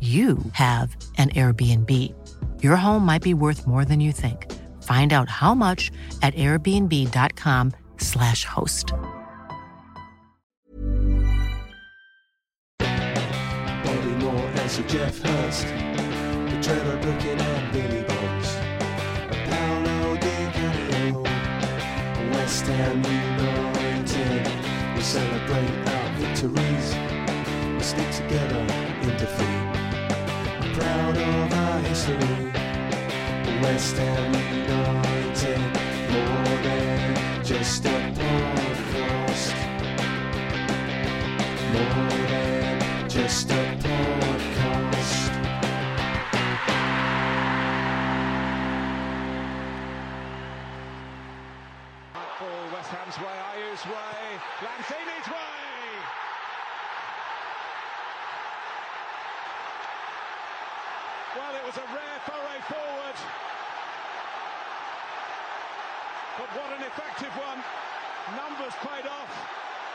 you have an Airbnb. Your home might be worth more than you think. Find out how much at airbnb.com/slash host. Bobby Moore Geoff Hurst, the Trevor and Billy Bonds, Paolo Di Canio, West Ham United. We celebrate our victories, we stick together in defeat. Proud of our history, West Ham United, more than just a podcast. More than just a podcast. Ball West Ham's way, Ayew's way, Lanzini's way. Well, it was a rare foray forward. But what an effective one. Numbers played off.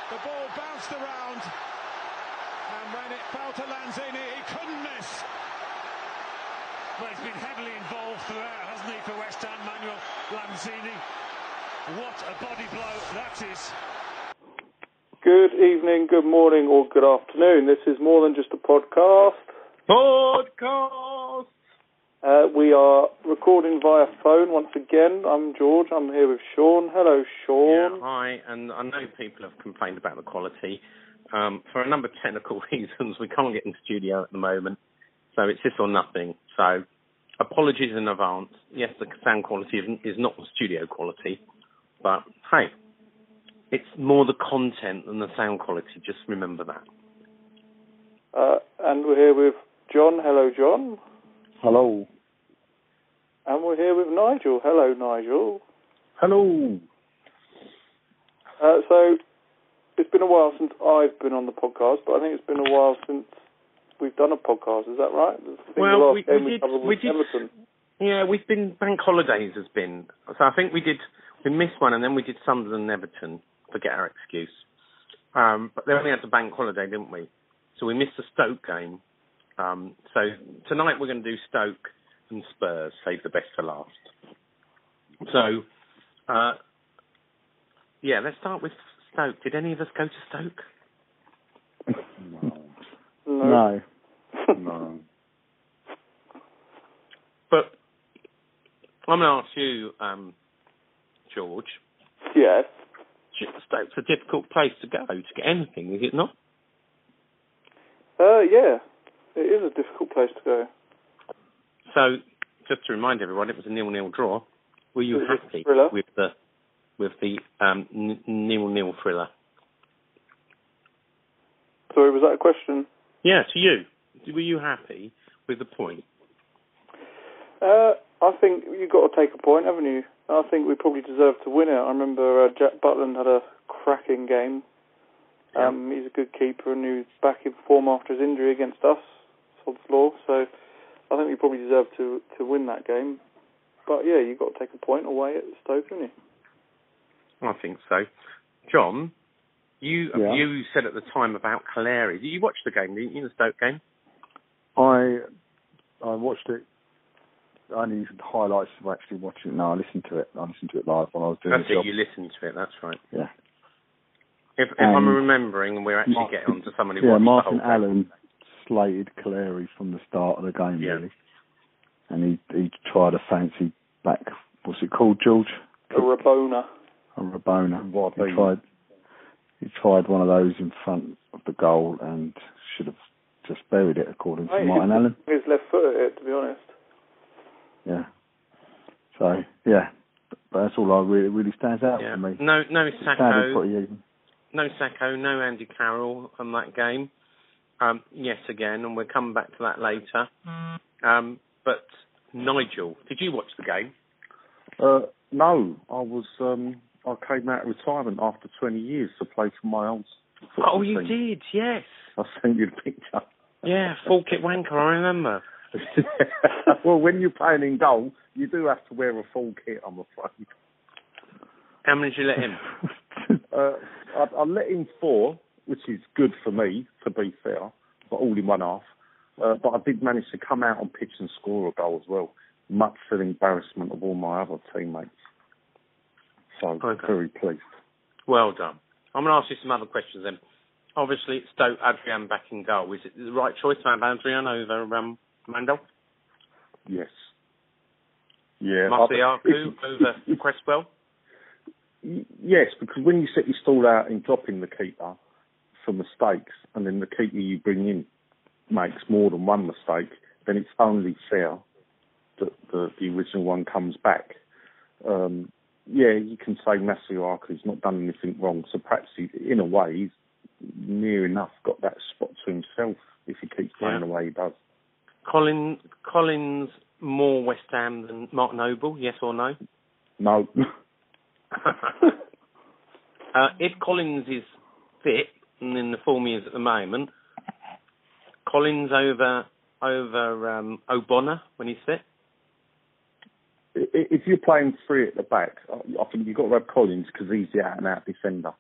The ball bounced around. And when it fell to Lanzini, he couldn't miss. Well, he's been heavily involved throughout, hasn't he, for West Ham, Manuel Lanzini? What a body blow that is. Good evening, good morning, or good afternoon. This is more than just a podcast. Podcast. Uh, we are recording via phone once again. I'm George. I'm here with Sean. Hello, Sean. Yeah, Sean. hi, and I know people have complained about the quality. Um, for a number of technical reasons, we can't get in studio at the moment, so it's this or nothing. So, apologies in advance. Yes, the sound quality isn't- is not studio quality, but hey, it's more the content than the sound quality. Just remember that. Uh, and we're here with John. Hello, John. Hello. And we're here with Nigel. Hello, Nigel. Hello. Uh, so, it's been a while since I've been on the podcast, but I think it's been a while since we've done a podcast. Is that right? Well, we- we did- we did- Everton. Yeah, we've been bank holidays has been. So I think we did we missed one and then we did Sunderland and Everton. Forget our excuse. Um, but then we had the bank holiday, didn't we? So we missed the Stoke game. Um, so tonight we're going to do Stoke and Spurs. Save the best for last. So, uh, yeah, let's start with Stoke. Did any of us go to Stoke? No. No. no. But I'm going to ask you, um, George. Yes. Stoke's a difficult place to go to get anything, is it not? Uh, yeah. It is a difficult place to go. So, just to remind everyone, it was a nil-nil draw. Were you It was a happy thriller. with the with the um, n- nil-nil thriller? Sorry, was that a question? Yeah, to you. Were you happy with the point? Uh, I think you've got to take a point, haven't you? I think we probably deserve to win it. I remember uh, Jack Butland had a cracking game. Yeah. Um, he's a good keeper and he was back in form after his injury against us, Sod's Law. So I think we probably deserve to to win that game. But yeah, you've got to take a point away at Stoke, haven't you? I think so. John, you Yeah. you said at the time about Calleri. Did you watch the game? Didn't you, the Stoke game? I I watched it. I only highlights of actually watching it. No, I listened to it. I listened to it live when I was doing That's the it. job. You listened to it. That's right. Yeah. If, if I'm remembering, and we're actually Martin- getting on to somebody who Yeah, watched Martin the whole game. Allen slated Calleri from the start of the game, Yeah. really. And he he tried a fancy back. What's it called, George? A Rabona. A Rabona. What, He tried. He tried one of those in front of the goal and should have just buried it, according to Martin he's- Allen. His left foot at it, to be honest. Yeah. So yeah, but that's all I really really stands out Yeah. for me. No, no It Sakho, no Sakho, no Andy Carroll on that game. Um, yes, again, and we'll come back to that later. Um, but Nigel, did you watch the game? Uh, no, I was. Um, I came out of retirement after 20 years to play for my old. Oh, you team. did, yes. I sent you the picture. Yeah, full kit wanker, I remember. well, when you're playing in goal, you do have to wear a full kit. I'm afraid. How many did you let in? Uh, I, I let in four, which is good for me, to be fair, but all in one half. Uh, but I did manage to come out on pitch and score a goal as well, much to the embarrassment of all my other teammates. So Okay. very pleased. Well done. I'm going to ask you some other questions then. Obviously, it's Stoke Adrian back in goal. Is it the right choice to have Adrian over um, Mandel? Yes. Yeah. Masuaku over Cresswell? Yes, because when you set your stall out in dropping the keeper for mistakes, and then the keeper you bring in makes more than one mistake, then it's only fair that the, the original one comes back. Um, yeah, you can say Masuaku's not done anything wrong, so perhaps he, in a way he's near enough got that spot to himself if he keeps playing Yeah. the way he does. Colin, Collins more West Ham than Mark Noble, yes or no? No, uh, if Collins is fit in the form he is at the moment, Collins over over um, Ogbonna when he's fit. If you're playing three at the back, I I think you've got to have Collins because he's the out and out defender.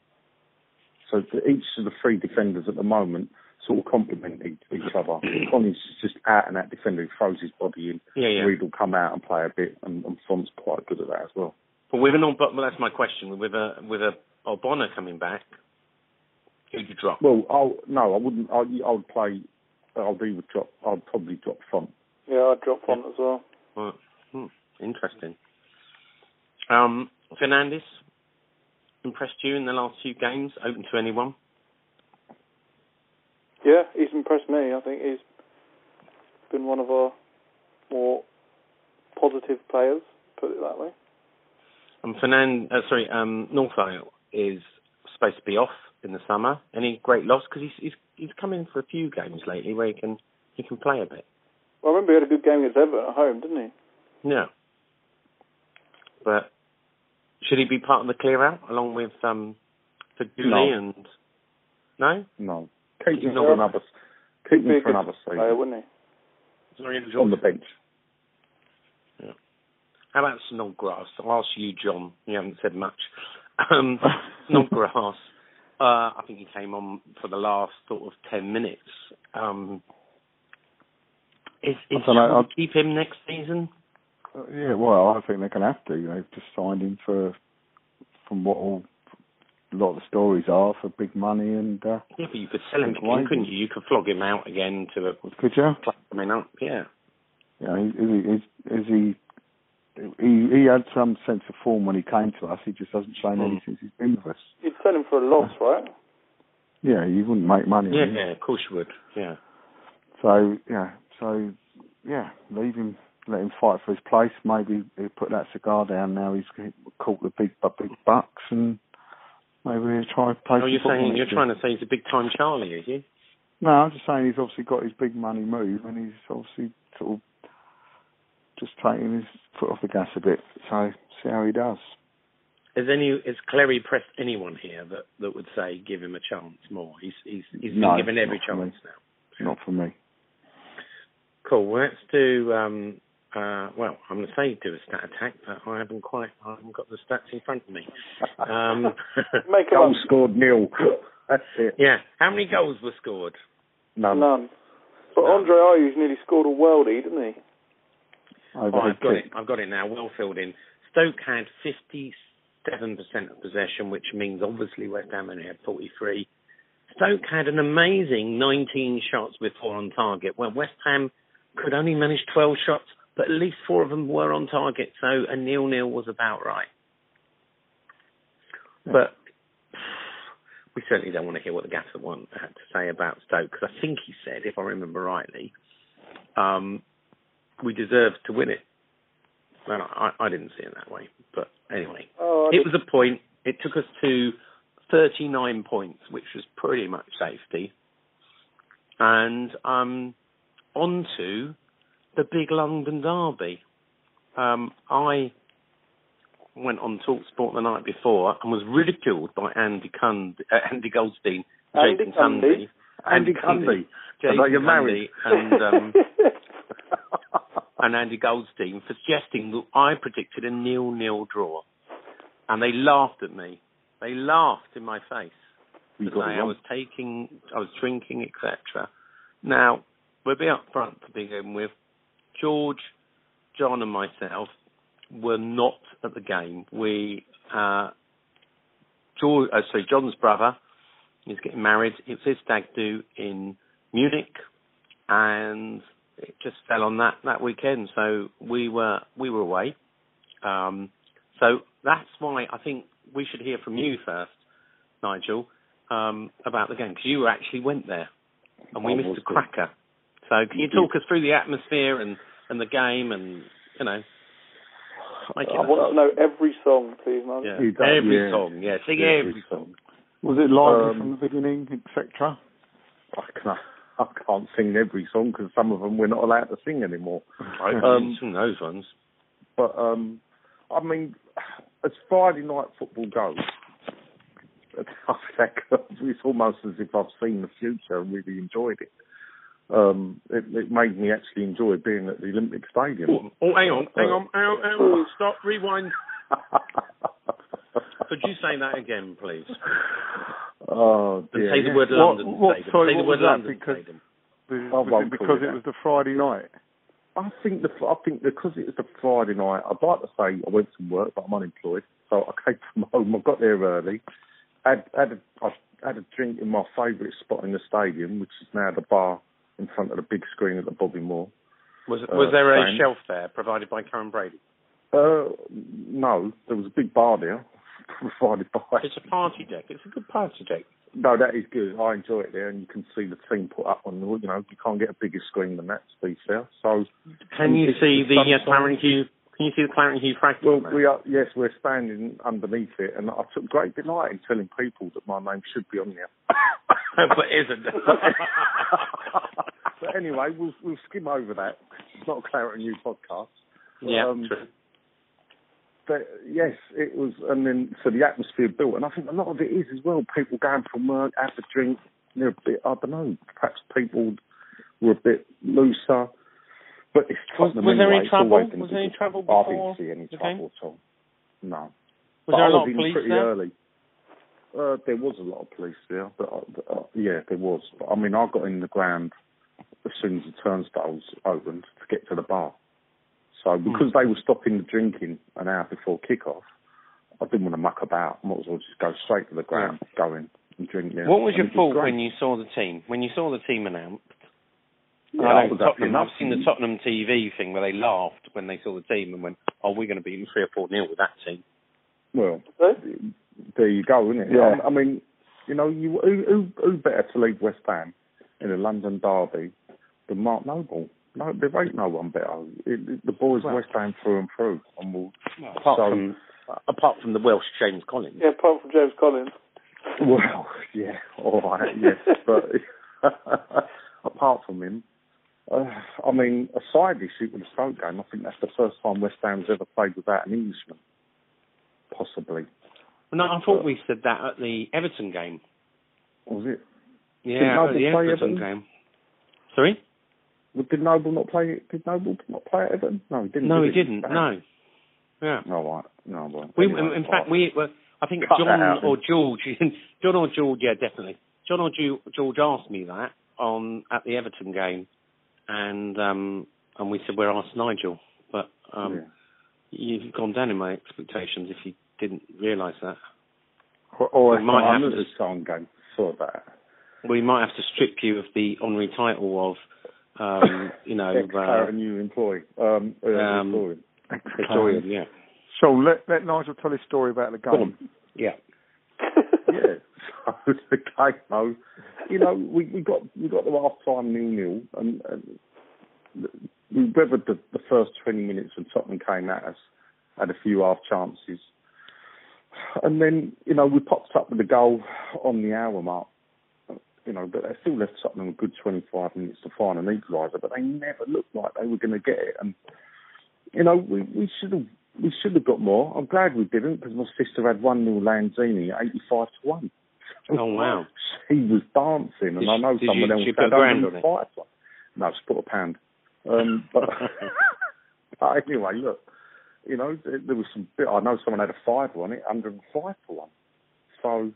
So each of the three defenders at the moment sort of complement each, each other. Collins is just out and out defender who throws his body in. Yeah, yeah. Reid will come out and play a bit, and, and Font's quite good at that as well. But with an well, that's my question. With a with a Ogbonna coming back, who'd you drop? Well, I'll, no, I wouldn't. I, I would play. I'll do with drop. I'd probably drop Font. Yeah, I'd drop Font as well. Well, hmm, interesting. Um, Fernandes impressed you in the last few games? Open to anyone? Yeah, he's impressed me. I think he's been one of our more positive players, put it that way. Um, Fernand, uh, sorry, um, Nordtveit is supposed to be off in the summer. Any great loss because he's he's he's come in for a few games lately where he can he can play a bit. Well, I remember he had a good game against Everton at home, didn't he? Yeah, but should he be part of the clear out along with um, Feghouli No. and no? No, keep him for another. Keep He'd be him a for good another player, season wouldn't he? Sorry, on the bench. Yeah. How about Snodgrass? I'll ask you, John. You haven't said much. Um, Snodgrass. Uh, I think he came on for the last sort of ten minutes. Um, is is I know, I'd- keep him next season? Uh, yeah, well, I think they're going to have to. You know, just signed him for, from what all, a lot of the stories are, for big money, and uh, Yeah, but you could sell him again, couldn't you? You could flog him out again to a could you? coming up. Yeah. You know, is he, is, is he, he, he had some sense of form when he came to us. He just hasn't shown any Mm. since he's been with us. You'd sell him for a loss, right? Yeah, he wouldn't make money. Yeah, on yeah, of course you would. Yeah. So yeah, so yeah, leave him, let him fight for his place. Maybe he'll put that cigar down now. He's caught the big, the big bucks, and maybe he'll try to play. Oh, you're saying you're trying to say he's a big time Charlie, are you? No, I'm just saying he's obviously got his big money move, and he's obviously sort of just taking his foot off the gas a bit. So see how he does. Has any has Calleri pressed anyone here that, that would say give him a chance more? He's he's he's been No, given every not me. chance now. Not for me. Cool. Well, let's do. Um, uh, well, I'm going to say do a stat attack, but I haven't quite. I haven't got the stats in front of me. Um, Make him Goal up. scored nil. That's it. yeah. How many goals were scored? None. None. But Andre Ayew's nearly scored a worldie, didn't he? Oh, I've got it. I've got it now. Well filled in. Stoke had 57% of possession, which means obviously West Ham only had 43. Stoke had an amazing 19 shots with four on target, where West Ham could only manage 12 shots, but at least four of them were on target, so a nil-nil was about right. But we certainly don't want to hear what the gaffer had to say about Stoke, because I think he said, if I remember rightly, um, we deserved to win it. Well, I, I didn't see it that way, but anyway, Oh, it was a point. It took us to 39 points, which was pretty much safety. And um, on to the big London derby. Um, I went on Talksport the night before and was ridiculed by Andy Cund- uh, Andy Goldstein, Andy Jason Cundy? Cundy, Andy Cundy. Jason Although you're Cundy married. and um, and Andy Goldstein for suggesting that I predicted a nil-nil draw, and they laughed at me. They laughed in my face. You got I was taking, I was drinking, etc. Now we'll be up front to begin with. George, John, and myself were not at the game. We, uh, George, uh, sorry, John's brother is getting married. It was his stag do in Munich, and it just fell on that that weekend. So we were we were away. Um, so that's why I think we should hear from you first, Nigel, um, about the game because you actually went there, and we I missed a cracker. So can you You talk us through the atmosphere and, and the game and you know make I want to know every song, please, man. yeah. Every yeah. song, yeah, sing Yeah, every every song. Was it lively Um, from the beginning, etc.? I can't, I can't sing every song because some of them we're not allowed to sing anymore. I Um, sing those ones. But um, I mean, as Friday night football goes, it's almost as if I've seen the future and really enjoyed it. Um, it, it made me actually enjoy being at the Olympic Stadium. Oh, oh, hang on, hang on, hang on, hang on. Stop, rewind. Could you say that again, please? oh And dear. say the word London what- Stadium. sorry, say the word? London Because- Stadium. Was, was it because it it was the Friday night? I think the I think because it was the Friday night, I'd like to say I went to work, but I'm unemployed, so I came from home. I got there early, had had a, I had a drink in my favourite spot in the stadium, which is now the bar in front of the big screen at the Bobby Moore. Was, uh, was there a stand. shelf there provided by Karren Brady? Uh, no, there was a big bar there provided by. It's a party deck. It's a good party deck. No, that is good. I enjoy it there, and you can see the team put up on the. You know, you can't get a bigger screen than that. To be fair, so Can you see the uh, Clarence Hugh? Can you see the Clarence Hugh fragment? Well, we are. Yes, we're standing underneath it, and I took great delight in telling people that my name should be on there. but isn't. but anyway, we'll we'll skim over that. It's not a Claret and You podcast. yeah, Um, true. But yes, it was, and then so the atmosphere built, and I think a lot of it is as well. People going from work, have a drink, they're a bit. I don't know. Perhaps people were a bit looser. But it's Was- was there any trouble? Was there any trouble I didn't see any trouble at all. No. Was But there I a lot was of police pretty there? early. Uh, there was a lot of police there, but uh, uh, yeah, there was. But I mean, I got in the ground as soon as the turnstiles opened to get to the bar. So Hmm. because they were stopping the drinking an hour before kick-off, I didn't want to muck about. I might as well just go straight to the ground, go in and drink there. What was And your thought when you saw the team? When you saw the team announced? Yeah, I I know was Tottenham, happy I've seen the. Tottenham TV thing where they laughed when they saw the team and went, "Oh, we're going to beat them three or four nil with that team." Well, there you go, isn't it? Yeah. I, I mean, you know, you who, who, who better to lead West Ham in a London derby than Mark Noble? No, there ain't no one better. It, it, the boys Well- West Ham through and through, and we'll. Apart So- from apart from the Welsh James Collins. Yeah, apart from James Collins. Well, yeah, all right, yes, but apart from him, uh, I mean, aside this shoot with the Stoke game, I think that's the first time West Ham's ever played without an Englishman, possibly. No, I thought we said that at the Everton game. Was it? Yeah, at the Everton Everton? game. Sorry? Did Noble not play? Did Noble not play at Everton? No, he didn't. No, he did didn't. No. Yeah. No, right. No, well. We, anyway, in, fact, we were. I think Cut John out, or George, John or George, yeah, definitely. John or George asked me that on at the Everton game, and um, and we said we're asked Nigel, but um, you've gone down in my expectations if you didn't realise that. Or, or We might have to- song game. Saw that. We might have to strip you of the honorary title of, um, you know, Ex-Claret uh, new employee. Um, Um, historian. historian. Yeah. So let let Nigel tell his story about the Go game. Yeah. yeah. So the game, though, you know, we, we got we got the half time nil nil, and, and we weathered the, the first twenty minutes when Tottenham came at us, had a few half chances, and then you know we popped up with a goal on the hour mark. You know, but they still left Tottenham a good 25 minutes to find an equaliser, but they never looked like they were going to get it. And you know, we we should have we should have got more. I'm glad we didn't because my sister had one 0 Lanzini 85 to one. Oh wow. She was dancing, and Did I know she- someone you- else she had a grand on it? 105 to one. No, she put a pound. Um, but, but anyway, look, you know, there, there was some. I know someone had a five on it, 105 to one. So,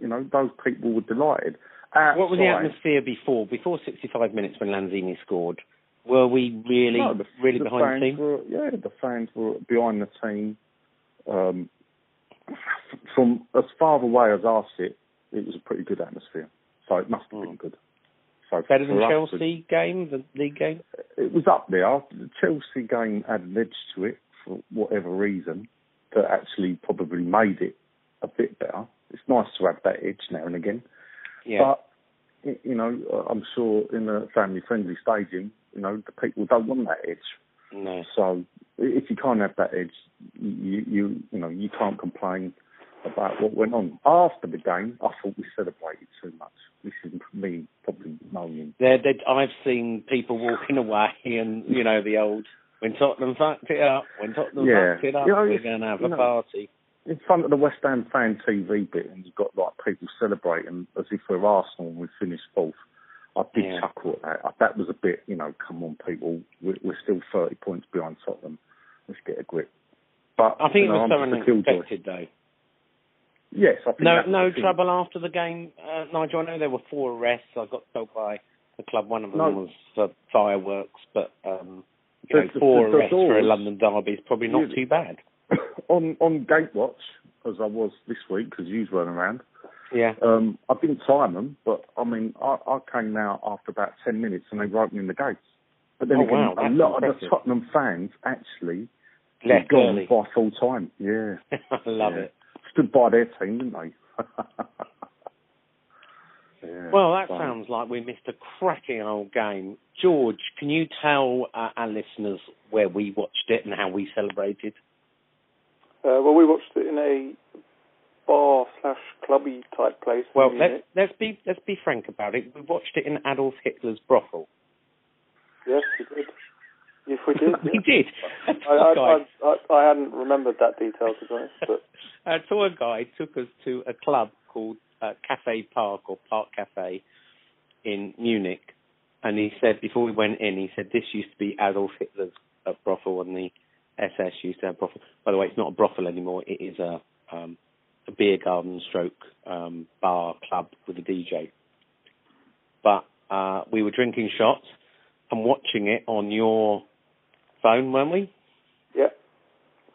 you know, those people were delighted. What was the atmosphere before? Before 65 minutes when Lanzini scored, were we really, No, the, really the behind the team? Were, yeah, the fans were behind the team. Um, from as far away as I sit, it was a pretty good atmosphere. So it must have been good. So Hmm. Better than for us, Chelsea game, the league game? It was up there. The Chelsea game had an edge to it for whatever reason that actually probably made it a bit better. It's nice to have that edge now and again. Yeah. But you know, uh, I'm sure in a family-friendly stadium, you know, the people don't want that edge. no. So if you can't have that edge, you you you know you can't complain about what went on after the game. I thought we celebrated too much. This is me probably moaning. They're, they I've seen people walking away and, you know, the old, when Tottenham fucked it up, when Tottenham Yeah. fucked it up, You know, we're going to have a know, party. In front of the West Ham fan TV bit, and you've got like people celebrating as if we're Arsenal and we finished fourth. I did Yeah. chuckle at that. That was a bit, you know, come on, people, we're, we're still 30 points behind Tottenham. Let's get a grip. But I think you it was I'm so just a killjoy. unexpected, though. Yes, I think No, no the trouble after the game, uh, Nigel. I know there were four arrests. I got told by the club one of them No. was for fireworks, but um, you know, The- the- four the arrests for a London derby is probably not too bad. On on Gatewatch, as I was this week because you weren't around. Yeah. Um, I didn't time them, but I mean, I, I came out after about ten minutes and they were opening the gates. But then Oh, again, wow, a lot of the Tottenham fans actually Left gone early. by full time. Yeah, I love Yeah. it. stood by their team, didn't they? yeah, Well, that so- sounds like we missed a cracking old game. George, can you tell uh, our listeners where we watched it and how we celebrated? Uh, well, we watched it in a bar slash clubby type place. Well, let's let's be let's be frank about it. We watched it in Adolf Hitler's brothel. Yes, we did. Yes, we did. we yeah. did. I, I, I, I, hadn't remembered that detail to be honest, but a tour guide took us to a club called uh, Cafe Park or Park Cafe in Munich, and he said before we went in, he said this used to be Adolf Hitler's uh, brothel, and the SS used to have brothel. By the way, it's not a brothel anymore. It is a um, a beer garden stroke um, bar club with a DJ. But uh, we were drinking shots and watching it on your phone, weren't we? yeah.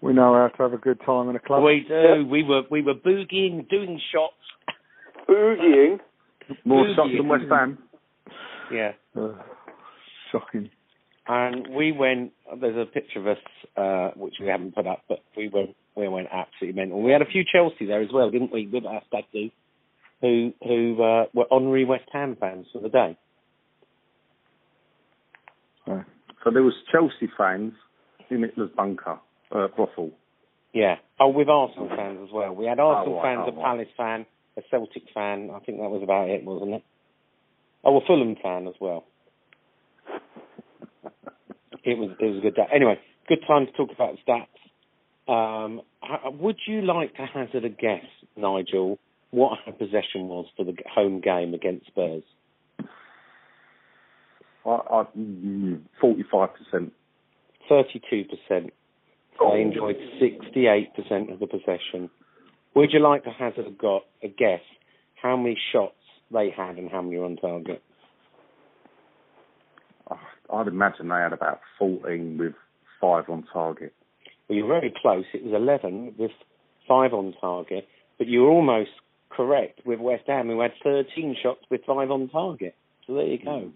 We know how to have a good time in a club. We do. We were we were boogieing, doing shots. Boogieing. more Boogie. shots than West Ham. Yeah. Uh, shocking. And we went. There's a picture of us, uh, which we haven't put up, but we went. We went absolutely mental. We had a few Chelsea there as well, didn't we? With our stag do, who who uh, were honorary West Ham fans for the day. Right. So there was Chelsea fans in Hitler's bunker, uh, brothel. Yeah. Oh, with Arsenal fans as well. We had Arsenal Oh, right, fans, oh, a right. Palace fan, a Celtic fan. I think that was about it, wasn't it? Oh, a Fulham fan as well. It was it was a good day. Anyway, good time to talk about stats. Um, would you like to hazard a guess, Nigel, what her possession was for the home game against Spurs? I, I mm, 45%. Thirty-two percent. They enjoyed sixty-eight percent of the possession. Would you like to hazard a, go- a guess how many shots they had and how many were on target? I'd imagine they had about 14 with five on target. Well, you were very close. It was 11 with five on target, but you were almost correct with West Ham, who had 13 shots with five on target. So there you go.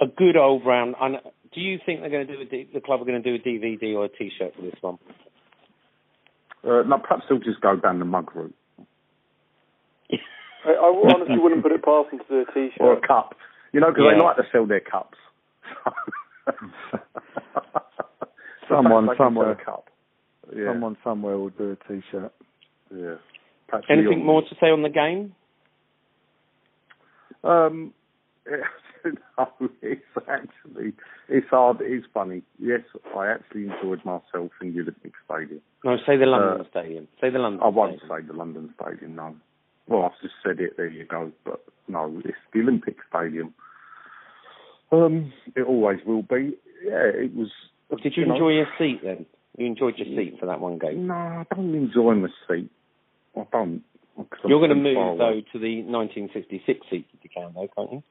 A good old round. And do you think they're going to do a D- the club are going to do a DVD or a T-shirt for this one? Uh, no, perhaps they'll just go down the mug route I, I honestly wouldn't put it past them to do a T-shirt. or a cup. You know, because Yeah. they like to sell their cups. Someone perhaps they can somewhere. a cup. Yeah. Someone somewhere will do a T-shirt. Yeah. Perhaps Anything Leon- more to say on the game? Um, no, it's actually it's hard. It's funny. Yes, I actually enjoyed myself in the Olympic Stadium. No, say the London Uh, Stadium. Say the London I won't Stadium. say the London Stadium. No. Well, I've just said it. There you go. But no, it's the Olympic Stadium. Um, it always will be. Yeah, it was. Did you know, enjoy your seat then? You enjoyed your seat for that one game. No, I don't enjoy my seat. I don't. You're going to move though to the 1966 seat if you can, though, can't you?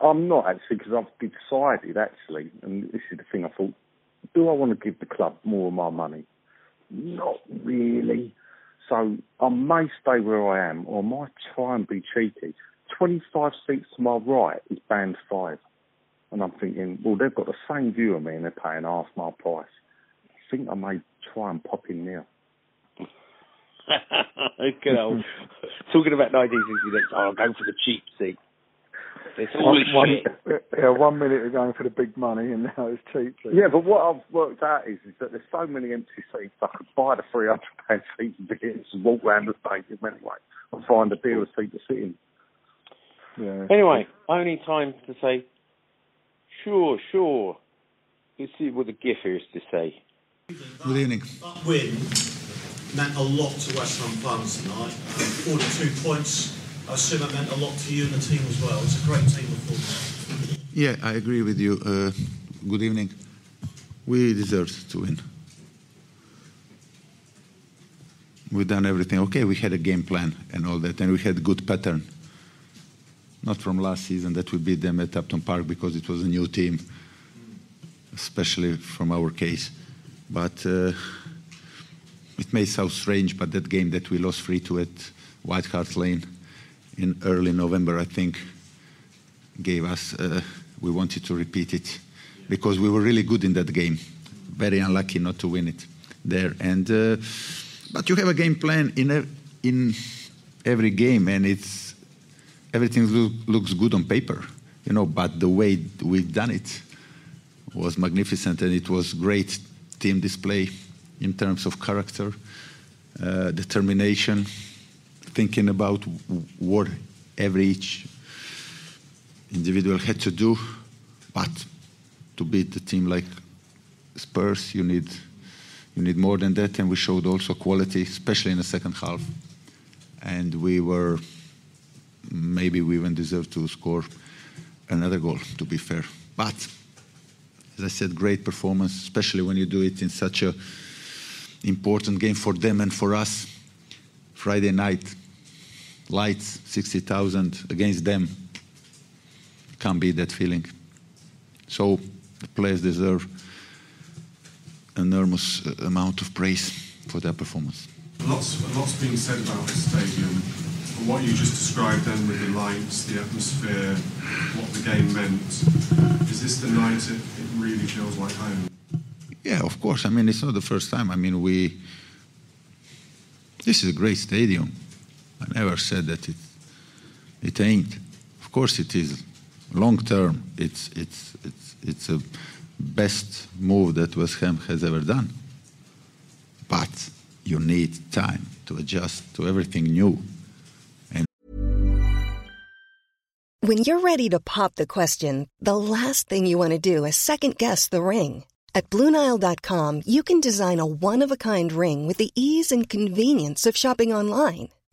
I'm not actually because I've decided actually, and this is the thing. I thought, do I want to give the club more of my money? Not really. So I may stay where I am, or I might try and be cheeky. Twenty-five seats to my right is band five, and I'm thinking, well, they've got the same view of me, and they're paying half my price. I think I may try and pop in there. Good old. Talking about 1966, oh, I'll go for the cheap seat. It's all one, shit. yeah, one minute they're going for the big money, and now it's cheap. seats. Yeah, but what I've worked out is, is that there's so many empty seats, I could buy the three hundred pound seat and tickets and walk round the stadium anyway and find a dearer seat to sit in. Yeah. Anyway, only time to say, sure, sure. Let's see what the Giffer is to say. Good evening. That win meant a lot to West Ham fans tonight. 42 points. I assume it meant a lot to you and the team as well. It's a great team of. Yeah, I agree with you. Uh, good evening. We deserved to win. We've done everything. Okay, we had a game plan and all that, and we had good pattern. Not from last season that we beat them at Upton Park because it was a new team, especially from our case. But uh, it may sound strange, but that game that we lost 3 2 at White Hart Lane in early November, I think, gave us, uh, we wanted to repeat it because we were really good in that game. Very unlucky not to win it there. And uh, but you have a game plan in a, in every game, and it's everything loo- looks good on paper, you know. But the way we've done it was magnificent, and it was great team display in terms of character, uh, determination, thinking about what every each individual had to do, but to beat the team like Spurs, you need you need more than that, and we showed also quality, especially in the second half. And we were maybe we even deserved to score another goal, to be fair. But as I said, great performance, especially when you do it in such a important game for them and for us. Friday night, lights, 60,000 against them. Can't beat that feeling. So the players deserve an enormous uh, amount of praise for their performance. Lots, lots being said about the stadium. What you just described then with the lights, the atmosphere, what the game meant. Is this the night it, it really feels like home? Yeah, of course. I mean, it's not the first time. I mean, we. This is a great stadium. I never said that it. It ain't. Of course, it is. Long term, it's it's it's it's a best move that West Ham has ever done. But you need time to adjust to everything new. And When you're ready to pop the question, the last thing you want to do is second guess the ring. At Bluenile.com, you can design a one of a kind ring with the ease and convenience of shopping online.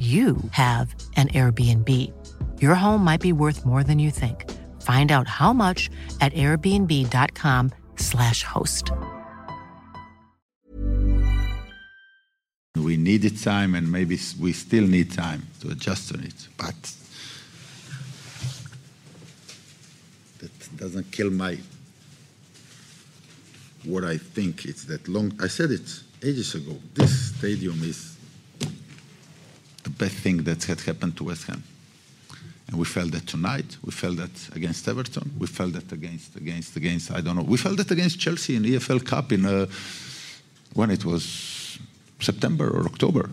you have an Airbnb. Your home might be worth more than you think. Find out how much at airbnb.com/slash host. We needed time, and maybe we still need time to adjust on it. But that doesn't kill my what I think. It's that long. I said it ages ago. This stadium is best thing that had happened to West Ham. And we felt that tonight. We felt that against Everton. We felt that against against against I don't know. We felt that against Chelsea in the EFL Cup in uh, when it was September or October.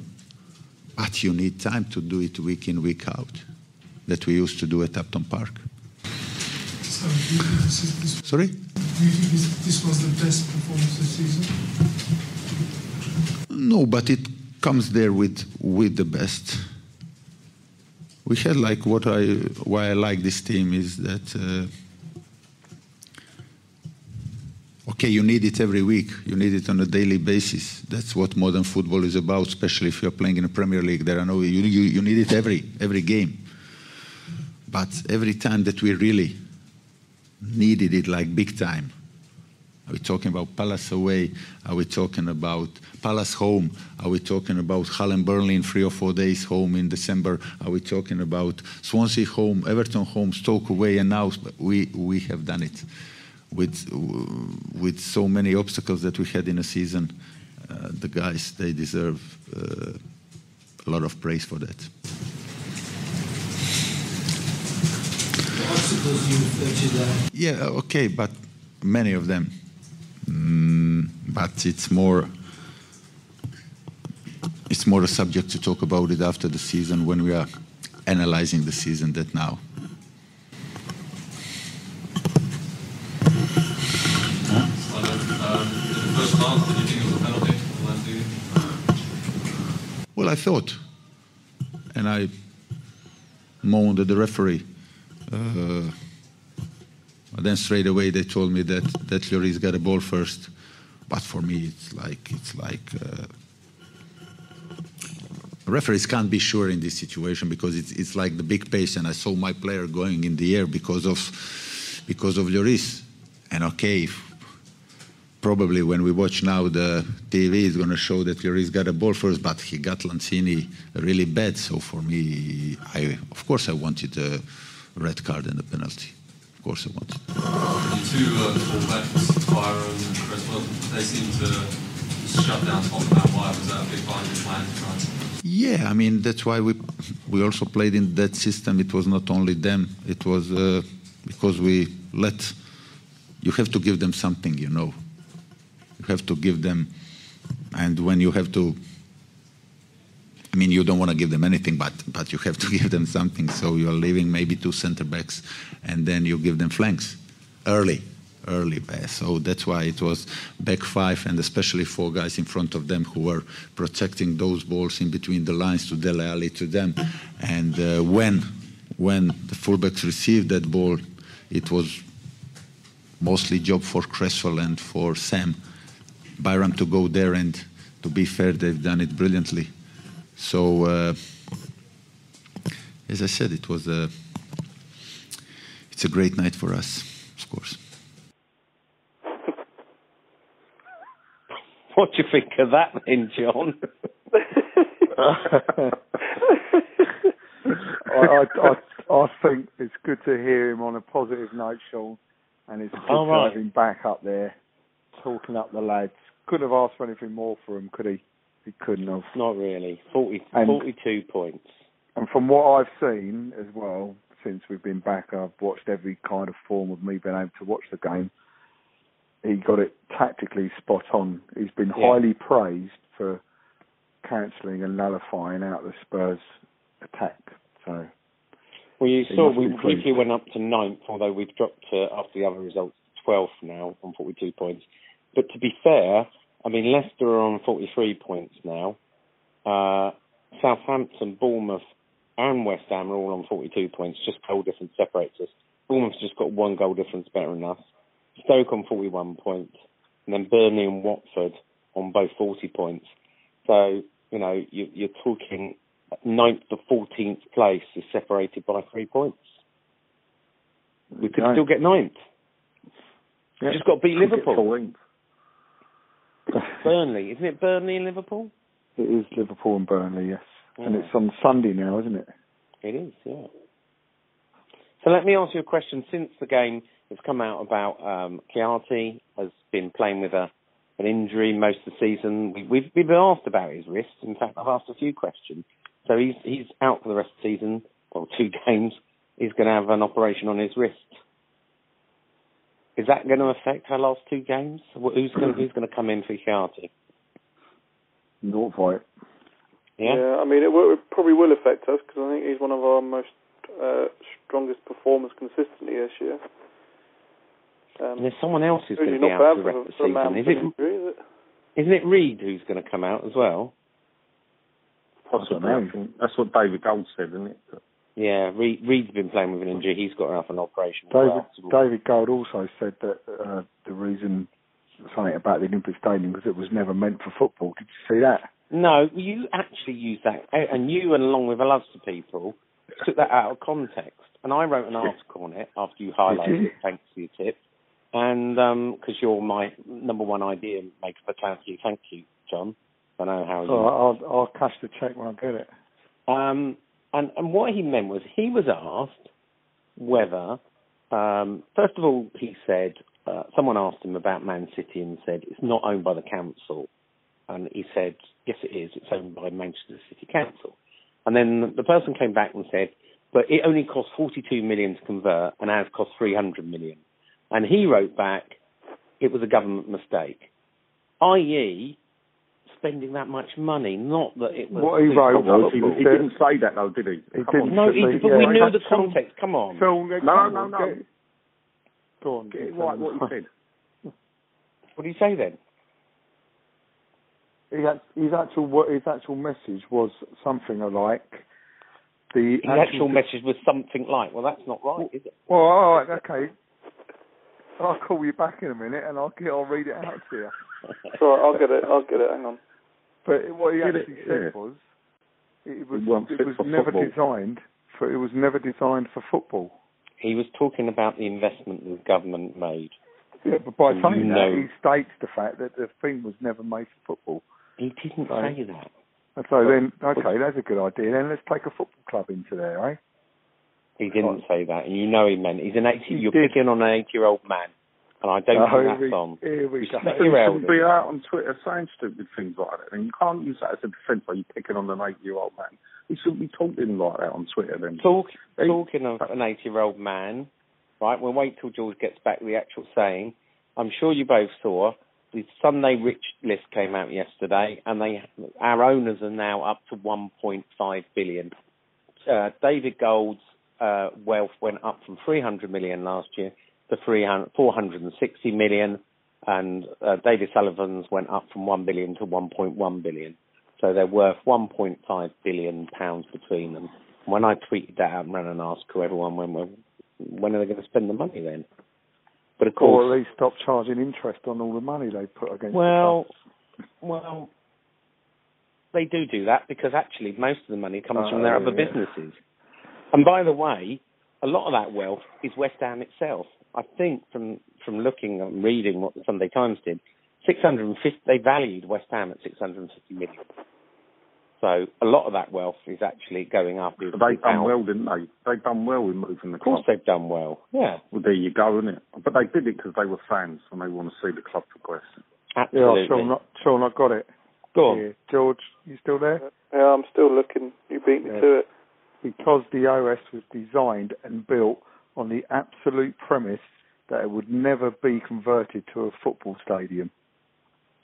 But you need time to do it week in week out, that we used to do at Upton Park. So, do you think this, is, this, Sorry. do you think this, this was the best performance this season? No, but it comes there with with the best. We had like what I why I like this team is that uh, okay, you need it every week, you need it on a daily basis. That's what modern football is about, especially if you're playing in a Premier League. There are no you you, you need it every every game. But every time that we really needed it like big time, are we talking about Palace away? Are we talking about Palace home? Are we talking about Hull and Burnley in three or four days home in December? Are we talking about Swansea home, Everton home, Stoke away? And now we, we have done it with, with so many obstacles that we had in a season. Uh, the guys, they deserve uh, a lot of praise for that. The obstacles you referred to there. Yeah, okay, but many of them. Mm, but it's more it's more a subject to talk about it after the season when we are analyzing the season that now. Well, I thought, and I moaned at the referee. Uh, but then straight away they told me that that Lloris got a ball first. But for me, it's like it's like uh, referees can't be sure in this situation because it's it's like the big pace, and I saw my player going in the air because of because of Lloris. And okay, probably when we watch now the TV is going to show that Lloris got a ball first, but he got Lanzini really bad. So for me, I of course I wanted a red card and a penalty. Of course I wanted. The two uh, fullbacks, Byram and Cresswell, they seem to shut down Tottenham. Why was that a big part of your plan tonight? Yeah, I mean that's why we we also played in that system. It was not only them; it was uh, because we let. You have to give them something, you know. You have to give them, and when you have to. I mean, you don't want to give them anything, but but you have to give them something. So you are leaving maybe two centre backs, and then you give them flanks early, early. So that's why it was back five, and especially four guys in front of them who were protecting those balls in between the lines to Dele Alli to them. And uh, when when the fullbacks received that ball, it was mostly job for Cresswell and for Sam. Byram to go there and to be fair, they've done it brilliantly. So, uh, as I said, it was a it's a great night for us, of course. What do you think of that then, John? I, I, I, I think it's good to hear him on a positive note, Sean, and it's good All to have him back up there, talking up the lads. Couldn't have asked for anything more for him, could he? He couldn't have. Not really. 40, And- 42 points. And from what I've seen as well, since we've been back, I've watched every kind of form of me being able to watch the game. He got it tactically spot on. He's been Yeah. highly praised for cancelling and nullifying out the Spurs attack. So Well, you saw we briefly went up to ninth, although we've dropped to, after the other results, 12th now on 42 points. But to be fair, I mean, Leicester are on 43 points now. Uh, Southampton, Bournemouth, and West Ham are all on 42 points. Just goal difference separates us. Bournemouth's just got one goal difference better than us. Stoke on 41 points, and then Burnley and Watford on both 40 points. So, you know, you, you're talking ninth to 14th place is separated by three points. We could still get ninth. Yeah. Just got to beat Liverpool. 14th. Burnley, isn't it Burnley and Liverpool? it is Liverpool and Burnley, yes. And it's on Sunday now, isn't it? It is, yeah. So let me ask you a question. Since the game has come out about um, has been playing with a an injury most of the season, we, we've, we've been asked about his wrist. In fact, I've asked a few questions. So he's he's out for the rest of the season. Well, two games. He's going to have an operation on his wrist. Is that going to affect our last two games? Who's going who's going to come in for Kouyaté? Nordtveit. Yeah. I mean, it, will, it probably will affect us because I think he's one of our most uh, strongest performers consistently this year. Um, And there's someone else who's going to be out for the rest of the season. Is it, injury, is it? Isn't it Reid who's going to come out as well? Possibly. That's what David Gold said, isn't it? Yeah, Reid, Reid's been playing with an injury. He's got have an operation. well. David David Gold also said that uh, the reason something about the Olympic Stadium because it was never meant for football. Did you see that? No, you actually used that, and you, and along with lots of people, took that out of context. And I wrote an article on it after you highlighted it. Thanks for your tip. And because you're my number one idea maker for Clancy, thank you, John. I know how you. I'll I'll cash the check when I get it. Um, and, and what he meant was he was asked whether, um, first of all, he said, uh, someone asked him about Man City and said it's not owned by the council. And he said, yes, it is. It's owned by Manchester City Council. And then the person came back and said, but it only cost 42 million to convert and ours cost 300 million. And he wrote back, it was a government mistake, i.e., spending that much money, not that it was. What he wrote was he, he didn't say that though, did he? He Come didn't on. No, he, Yeah, but we knew the context. Come on. Phil, No, come no, on, no. get- Go on. Get it right what he said. What do you say then? His, act- his actual his actual message was something like the His actual message was something like, well, that's not right, is it? Well, all right, okay. I'll call you back in a minute and I'll get I'll read it out to you. It's all right, I'll get it. I'll get it. Hang on. But what he Did it? actually said Yeah. was it was It wasn't it was never football. designed for it was never designed for football. He was talking about the investment the government made. Yeah, but by You saying know. that, he states the fact that the thing was never made for football. He didn't Right. say that. And so then, okay, that's a good idea. Then let's take a football club into there, eh? He didn't say that, and you know he meant. He's an eighty. He You're did. picking on an eighty-year-old man, and I don't Oh, think that's we- on. Here we go. You shouldn't be out on Twitter saying stupid things like that. And you can't use that as a defence while you're picking on an eight-year-old man. You shouldn't be talking like that on Twitter then. Talk, Hey. talking of an eighty-year-old man, right? We'll wait till George gets back the actual saying. I'm sure you both saw the Sunday Rich list came out yesterday, and they our owners are now up to 1.5 billion. Uh, David Gold's uh, wealth went up from 300 million last year to 300, 460 million, and uh, David Sullivan's went up from 1 billion to 1.1 billion. So they're worth 1.5 billion pounds between them. When I tweeted that out and ran and asked who everyone when well, when are they going to spend the money then? But of Or course, at least stop charging interest on all the money they put against well, well, they do do that because actually most of the money comes Oh, from their other yeah. businesses. And by the way, a lot of that wealth is West Ham itself. I think from from looking and reading what the Sunday Times did, 650 they valued West Ham at 650 million. So a lot of that wealth is actually going up. But they've done well, didn't they? They've done well in moving the club. Of course, they've done well. Yeah, Well, there you go, isn't it? But they did it because they were fans and they want to see the club progress. absolutely. Yeah, Sean, Sean, I got it. Go on. Here. George, you still there? Yeah, I'm still looking. You beat me Yeah. to it. Because the OS was designed and built on the absolute premise that it would never be converted to a football stadium.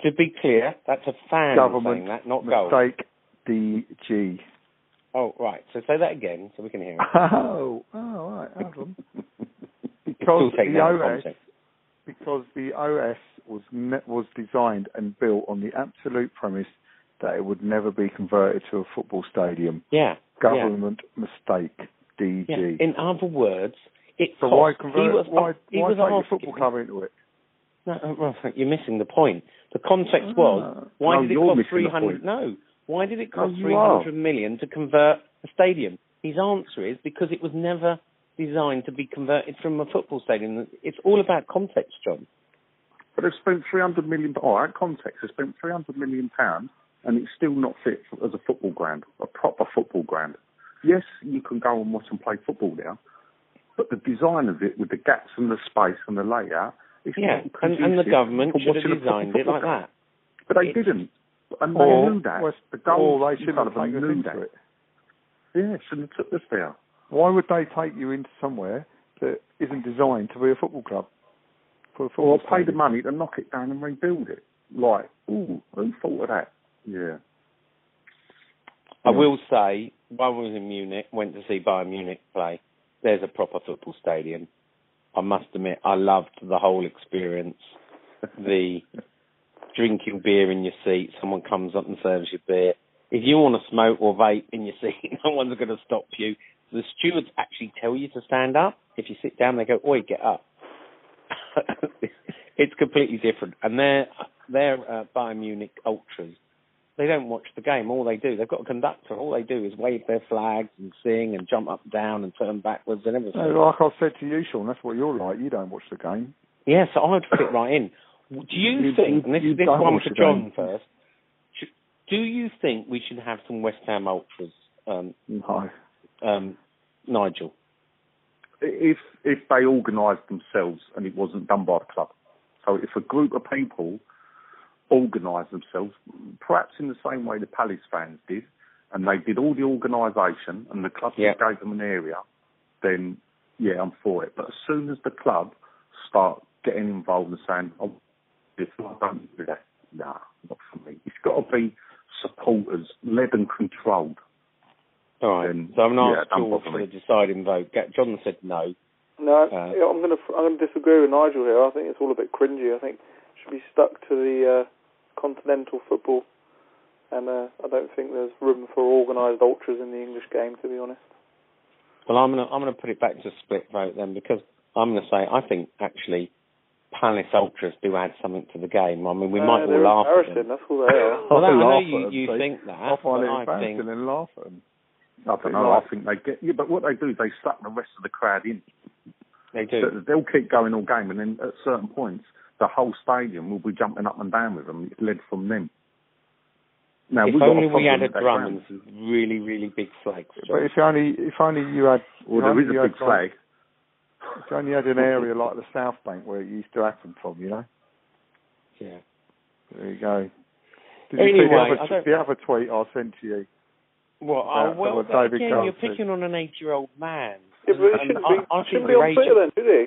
To be clear, that's a fan Government saying that, not goal. mistake DG. Oh, right. So say that again so we can hear it. Oh, oh, right, hold on. Because the OS, because the OS was ne- was designed and built on the absolute premise that it would never be converted to a football stadium. Yeah. Government mistake. DG. Yeah. In other words, it so cost. why he convert? was, why he why was take your football club into it? No, uh, well, you're missing the point. The context was why No, did it cost three hundred? No, why did it cost you three hundred million to convert a stadium? His answer is because it was never designed to be converted from a football stadium. It's all about context, John. But they've spent 300 million, all right, context, they've spent 300 million pounds and it's still not fit as a football ground, a proper football ground. Yes, you can go and watch and play football now, but the design of it with the gaps and the space and the layout, it's Yeah, and, and the government for should have watching a proper designed it like that. But they It's- didn't. And Or, they knew that. West- the or they shouldn't have taken us into that. it. Yeah, shouldn't have took us there. Why would they take you into somewhere that isn't designed to be a football club? For a football Or pay the money to knock it down and rebuild it. Like, ooh, who thought of that? Yeah. I will say, when I was in Munich, went to see Bayern Munich play. There's a proper football stadium. I must admit, I loved the whole experience. The drinking beer in your seat, someone comes up and serves you beer. If you want to smoke or vape in your seat, no one's going to stop you. The stewards actually tell you to stand up. If you sit down, they go, "Oi, get up." it's completely different, and they're they're uh, Bayern Munich ultras they don't watch the game. All they do, they've got a conductor. All they do is wave their flags and sing and jump up and down and turn backwards and everything. No, like I said to you, Sean, that's what you're like. You don't watch the game. Yeah, so I would fit right in. Do you, You- think, you- and this this one for John game. first, do you think we should have some West Ham ultras, um, No. um, Nigel? if if they organised themselves and it wasn't done by the club. So if a group of people organised themselves, perhaps in the same way the Palace fans did, and they did all the organisation and the club Yeah. gave them an area, then yeah, I'm for it. But as soon as the club start getting involved and saying, "Oh, this I don't do that," nah, not for me. It's got to be supporters, led and controlled. All right. Then, so I'm going to ask don't George for the deciding vote. Ga- John said no. No, Uh, yeah, I'm gonna I'm gonna disagree with Nigel here. I think it's all a bit cringy. I think it should be stuck to the uh, continental football, and uh, I don't think there's room for organised ultras in the English game. To be honest, Well, I'm going to I'm going to put it back to split vote then because I'm going to say I think actually Palace ultras do add something to the game. I mean, we Uh, might they're all laugh at embarrassing. them. That's all they are. Well, that, I know you, you see. think that, I find but it embarrassing think and laugh at them. I don't know. I think they get yeah, but what they do is they suck the rest of the crowd in. they do. So They'll keep going all game, and then at certain points, the whole stadium will be jumping up and down with them. It's led from them. Now, if we've got a only we had a drum and some really, really big flags. But if only if only you had Well, if there only a big had flag. If only you had an area like the South Bank where it used to happen from, you know. Yeah. There you go. Did you Anyway, see the other, don't- the other tweet I sent to you? Well, uh, About oh, well, David again, Cole you're picking on an eight-year-old man. Yeah, but it shouldn't I- be, I think shouldn't be you're on Twitter then, should he?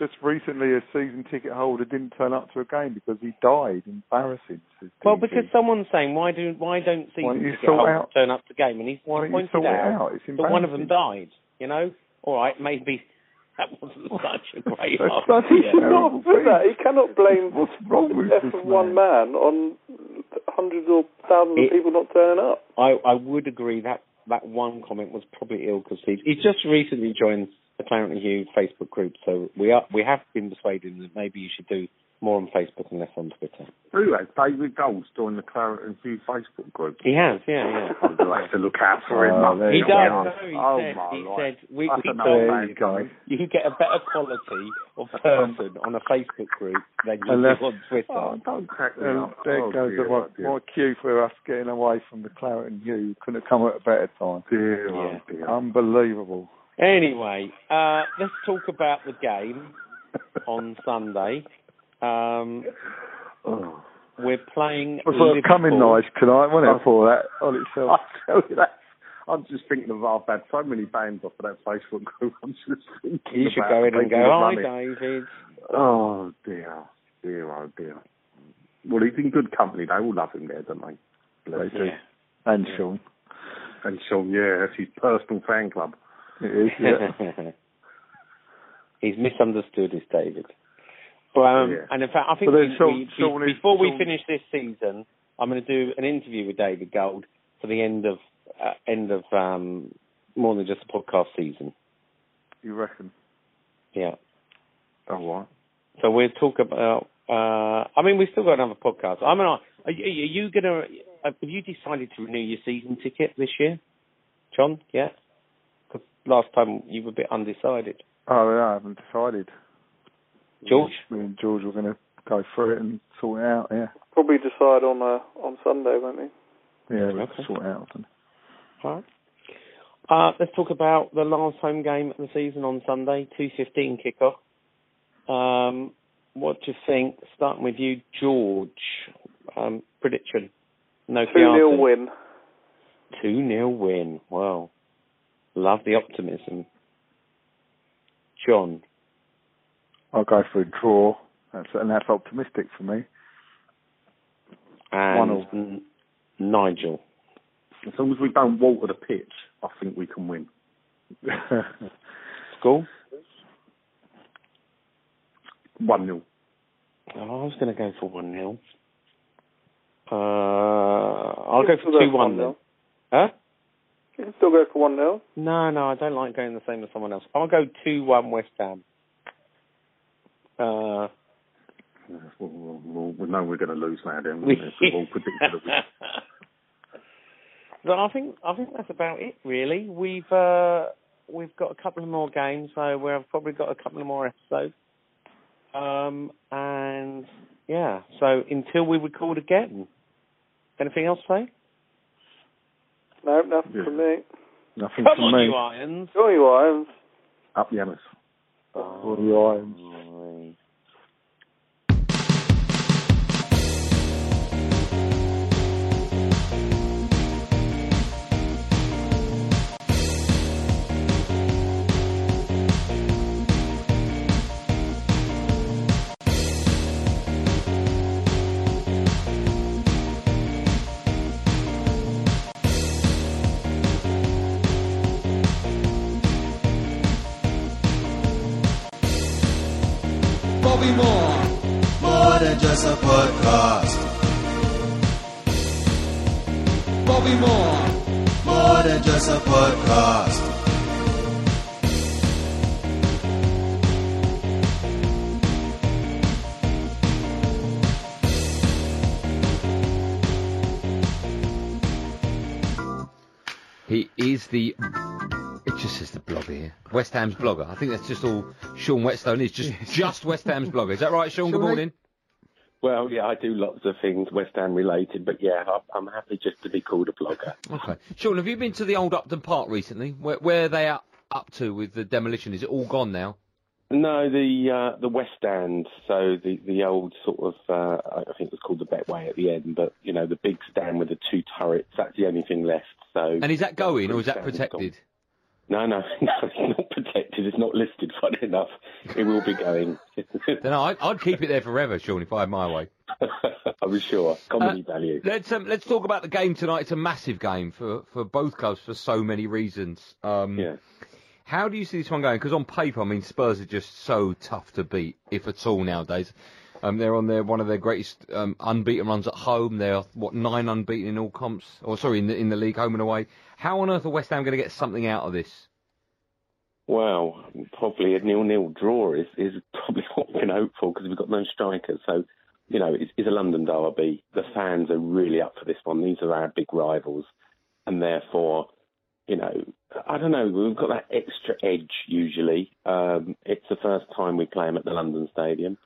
Just recently, a season ticket holder didn't turn up to a game because he died. Embarrassing. says Well, because someone's saying why do why don't Why don't season you ticket holders out- turn up to game? And he's Why don't you pointed sort it out, out? It's that one of them died. You know, all right, maybe that wasn't such a great That's idea. such a He cannot do that. He cannot blame What's wrong the with death this of one man on hundreds or thousands It- of people not turning up. I, I would agree that that one comment was probably ill conceived. He's just recently joined the Claret and Hugh's Facebook group, so we are we have been persuaded that maybe you should do more on Facebook and less on Twitter. Who has David Gold's joined the Claret and Hugh Facebook group? He has, yeah, yeah. I do have to look out for him. Oh, He does. go. No, he Oh, said, my he life. said we, That's we enough, told There you can get a better quality of person on a Facebook group than you Unless- do on Twitter. Oh, don't crack me um, And up. there oh, goes dear, the, my, oh, my cue for us getting away from the Claret and Hugh. Couldn't have come at a better time. Dear, oh, Yeah. oh, dear. Unbelievable. Anyway, uh, let's talk about the game on Sunday. Um, Oh. we're playing It was like coming Liverpool. nice tonight, wasn't it, Oh. for that on itself? I tell you that. I'm just thinking of I've had so many bands off of that Facebook group. I'm just thinking You should about go in and go, hi, run. David. Oh dear, dear, oh dear. Well, he's in good company. They all love him there, don't they? Bless They do. him. And Sean. And Sean, yeah, that's his personal fan club. Is, yeah. He's misunderstood, is David. But, um, Yeah. And in fact, I think we, Sean- we- is- before we finish this season, I'm going to do an interview with David Gold for the end of uh, end of um, more than just a podcast season. you reckon? Yeah. Oh, right. So we'll talk about. Uh, I mean, we've still got another podcast. I mean, are you, are you going to? Have you decided to renew your season ticket this year, John? Yeah. 'Cause last time you were a bit undecided. Oh, yeah, I haven't decided. George? Me and George were going to go through it and sort it out, yeah. Probably decide on uh, on Sunday, won't we? Yeah, we'll Okay. sort it out. Then. All right. Uh, let's talk about the last home game of the season on Sunday, 2.15 kickoff. Um, what do you think? Starting with you, George. Um, prediction. No 2 0 win. 2 0 win. Wow. Love the optimism. John. I'll go for a draw, that's, and that's optimistic for me. And One all. N- Nigel. As long as we don't water the pitch, I think we can win. School? One 0 Oh, I was going to go for 1 0. Uh, I'll go for 2 1 then. 1-0. Huh? You can still go for 1 0. No, no, I don't like going the same as someone else. I'll go 2 1 West Ham. Uh, We'll, we'll, we'll, we know we're going to lose now. then. We? We've all predicted it. but I think I think that's about it. Really, we've uh, we've got a couple of more games, so we've probably got a couple of more episodes. Um, and yeah, so until we record again, anything else to say? No, nothing Yeah. from me. Nothing Come from on, me. you Irons. Go you Irons. Up Yanis. What are the oh. irons? Bobby Moore. More than just a podcast. Bobby Moore. More than just a podcast. He is the. Says the blogger here. West Ham's blogger. I think that's just all Sean Whetstone is. Just just West Ham's blogger. Is that right, Sean? Good morning. Well, yeah, I do lots of things West Ham related, but yeah, I'm happy just to be called a blogger. Okay. Sean, have you been to the old Upton Park recently? Where, where are they up, up to with the demolition? Is it all gone now? No, the uh, the West Stand, so the the old sort of uh, I think it was called the Betway at the end, but you know the big stand with the two turrets. That's the only thing left. So And is that going or is that is protected? No, no, no, it's not protected. It's not listed. Funny enough, it will be going. Then I'd, I'd keep it there forever, Sean, if I had my way. I was sure comedy Uh, value. Let's um, let's talk about the game tonight. It's a massive game for, for both clubs for so many reasons. Um, Yeah. How do you see this one going? Because on paper, I mean, Spurs are just so tough to beat, if at all nowadays. Um, they're on their one of their greatest um, unbeaten runs at home. They're what nine unbeaten in all comps, or sorry, in the in the league, home and away. How on earth are West Ham going to get something out of this? Well, probably a nil-nil draw is, is probably what we can hope for because we've got no strikers. So, you know, it's, it's a London derby. The fans are really up for this one. These are our big rivals, and therefore, you know, I don't know. We've got that extra edge usually. Um, it's the first time we play them at the London Stadium.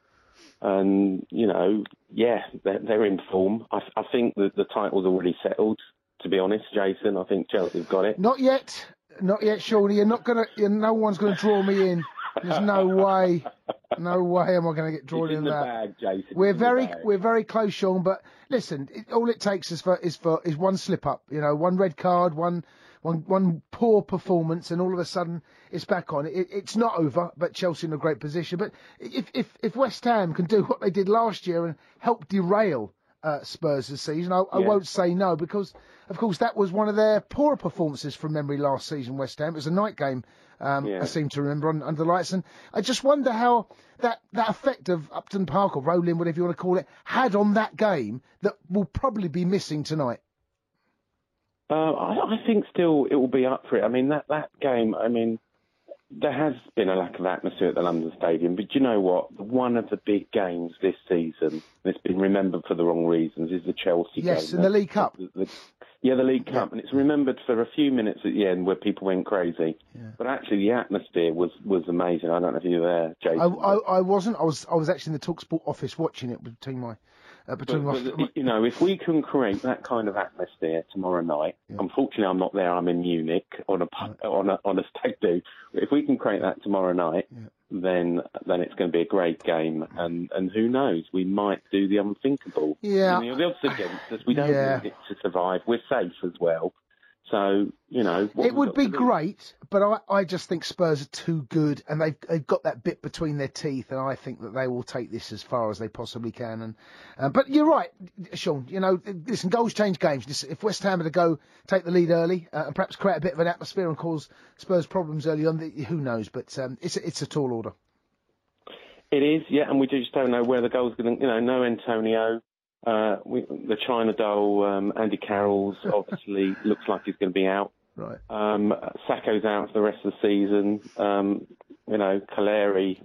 And, you know, yeah, they're, they're in form. I, I think that the title's already settled, to be honest, Jason. I think Chelsea have got it. Not yet. Not yet, Shawnee. You're not gonna. You're, no one's gonna draw me in. There's no way. No way am I going to get drawn It's in in that. bag. We're It's in the very we're very close, Sean. But listen, it, all it takes is for is for is one slip up. You know, one red card, one one one poor performance, and all of a sudden it's back on. It, it's not over, but Chelsea in a great position. But if if if West Ham can do what they did last year and help derail uh, Spurs this season, I, I Yeah. won't say no because of course that was one of their poorer performances from memory last season. West Ham. It was a night game. Um, Yeah. I seem to remember on, under the lights, and I just wonder how that, that effect of Upton Park or Boleyn, whatever you want to call it, had on that game that will probably be missing tonight. Uh, I, I think still it will be up for it. I mean, that, that game, I mean, there has been a lack of atmosphere at the London Stadium, but you know what? One of the big games this season, it's been remembered for the wrong reasons, is the Chelsea Yes, game. in the League Cup. The- the- yeah, the League Cup, and it's remembered for a few minutes at the end where people went crazy. But actually, the atmosphere was, was amazing. I don't know if you were there, Jason. I, I, I wasn't. I was. I was actually in the Talksport office watching it between my uh, between But, but, you know, if we can create that kind of atmosphere tomorrow night, unfortunately I'm not there. I'm in Munich on a pu- on a on a stag do. If we can create that tomorrow night, then then it's going to be a great game. And and who knows, we might do the unthinkable. Yeah. I mean, the odds against us. We don't Yeah. need it to survive. We're safe as well. So you know, It would be great, but I, I just think Spurs are too good, and they've they've got that bit between their teeth, and I think that they will take this as far as they possibly can. And uh, but you're right, Sean. You know, listen, goals change games. If West Ham are to go take the lead early uh, and perhaps create a bit of an atmosphere and cause Spurs problems early on, who knows? But um, it's a, it's a tall order. It is, yeah, and we just don't know where the goal's going to, you know, no Antonio. Uh, we, the China doll, um, Andy Carroll's obviously looks like he's going to be out. Right. Um, Sakho's out for the rest of the season. Um, you know, Calleri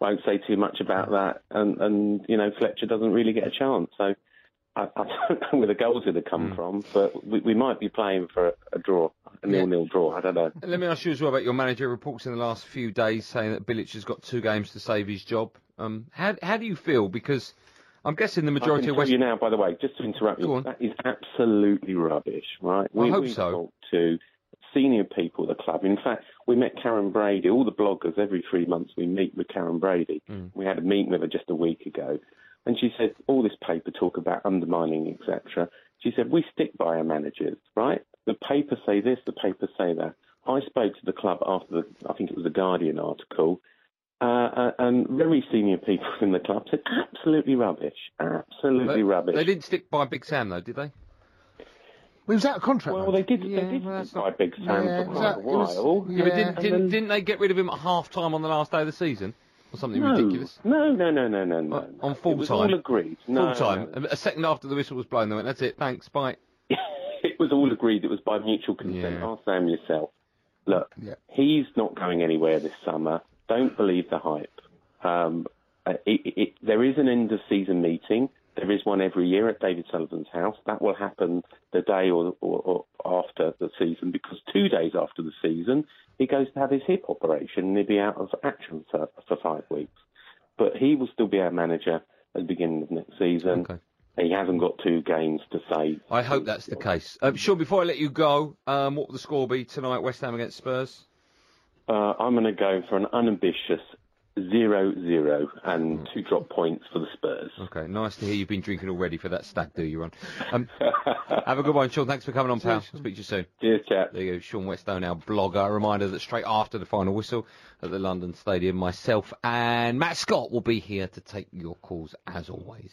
won't say too much about that, and and you know Fletcher doesn't really get a chance. So I, I don't know where the goals are going to come from, but we, we might be playing for a, a draw, a nil-nil draw. I don't know. Let me ask you as well about your manager reports in the last few days saying that Bilic has got two games to save his job. Um, how how do you feel? Because I'm guessing the majority of West. you now, by the way, just to interrupt you, that is absolutely rubbish, right? I hope we so. talked to senior people at the club. In fact, we met Karren Brady. All the bloggers, every three months, we meet with Karren Brady. Mm. We had a meeting with her just a week ago. And she said, all this paper talk about undermining, etc. She said, we stick by our managers, right? The papers say this, the papers say that. I spoke to the club after the, I think it was the Guardian article, uh, uh, and very senior people in the club said, absolutely rubbish, absolutely They- rubbish. They didn't stick by Big Sam though, did they? We was out of contract. Well, they did. they did buy Big Sam Yeah, for quite that- a it was- while. Yeah, but didn't, didn't, then- didn't they get rid of him at half time on the last day of the season? Or something no, ridiculous? No, no, no, no, no, no. On full it was time. all agreed. No, full time. no, no. A second after the whistle was blown, they went, that's it, thanks, bye. It was all agreed. It was by mutual consent. Yeah. Ask Sam yourself. Look, Yeah. he's not going anywhere this summer. Don't believe the hype. Um, uh, it, it, there is an end of season meeting. There is one every year at David Sullivan's house. That will happen the day or, or, or after the season because two days after the season, he goes to have his hip operation and he'll be out of action for, for five weeks. But he will still be our manager at the beginning of next season. Okay. He hasn't got two games to save. I hope that's the case. Um, sure, before I let you go, um, what will the score be tonight, West Ham against Spurs? Uh, I'm going to go for an unambitious 0-0 and two drop points for the Spurs. Okay, nice to hear you've been drinking already for that stag do you're on. Um, have a good one, Sean. Thanks for coming on, pal. I'll speak to you soon. Cheers, chap. There you go, Sean Whetstone, our blogger. A reminder that straight after the final whistle at the London Stadium, myself and Matt Scott will be here to take your calls as always.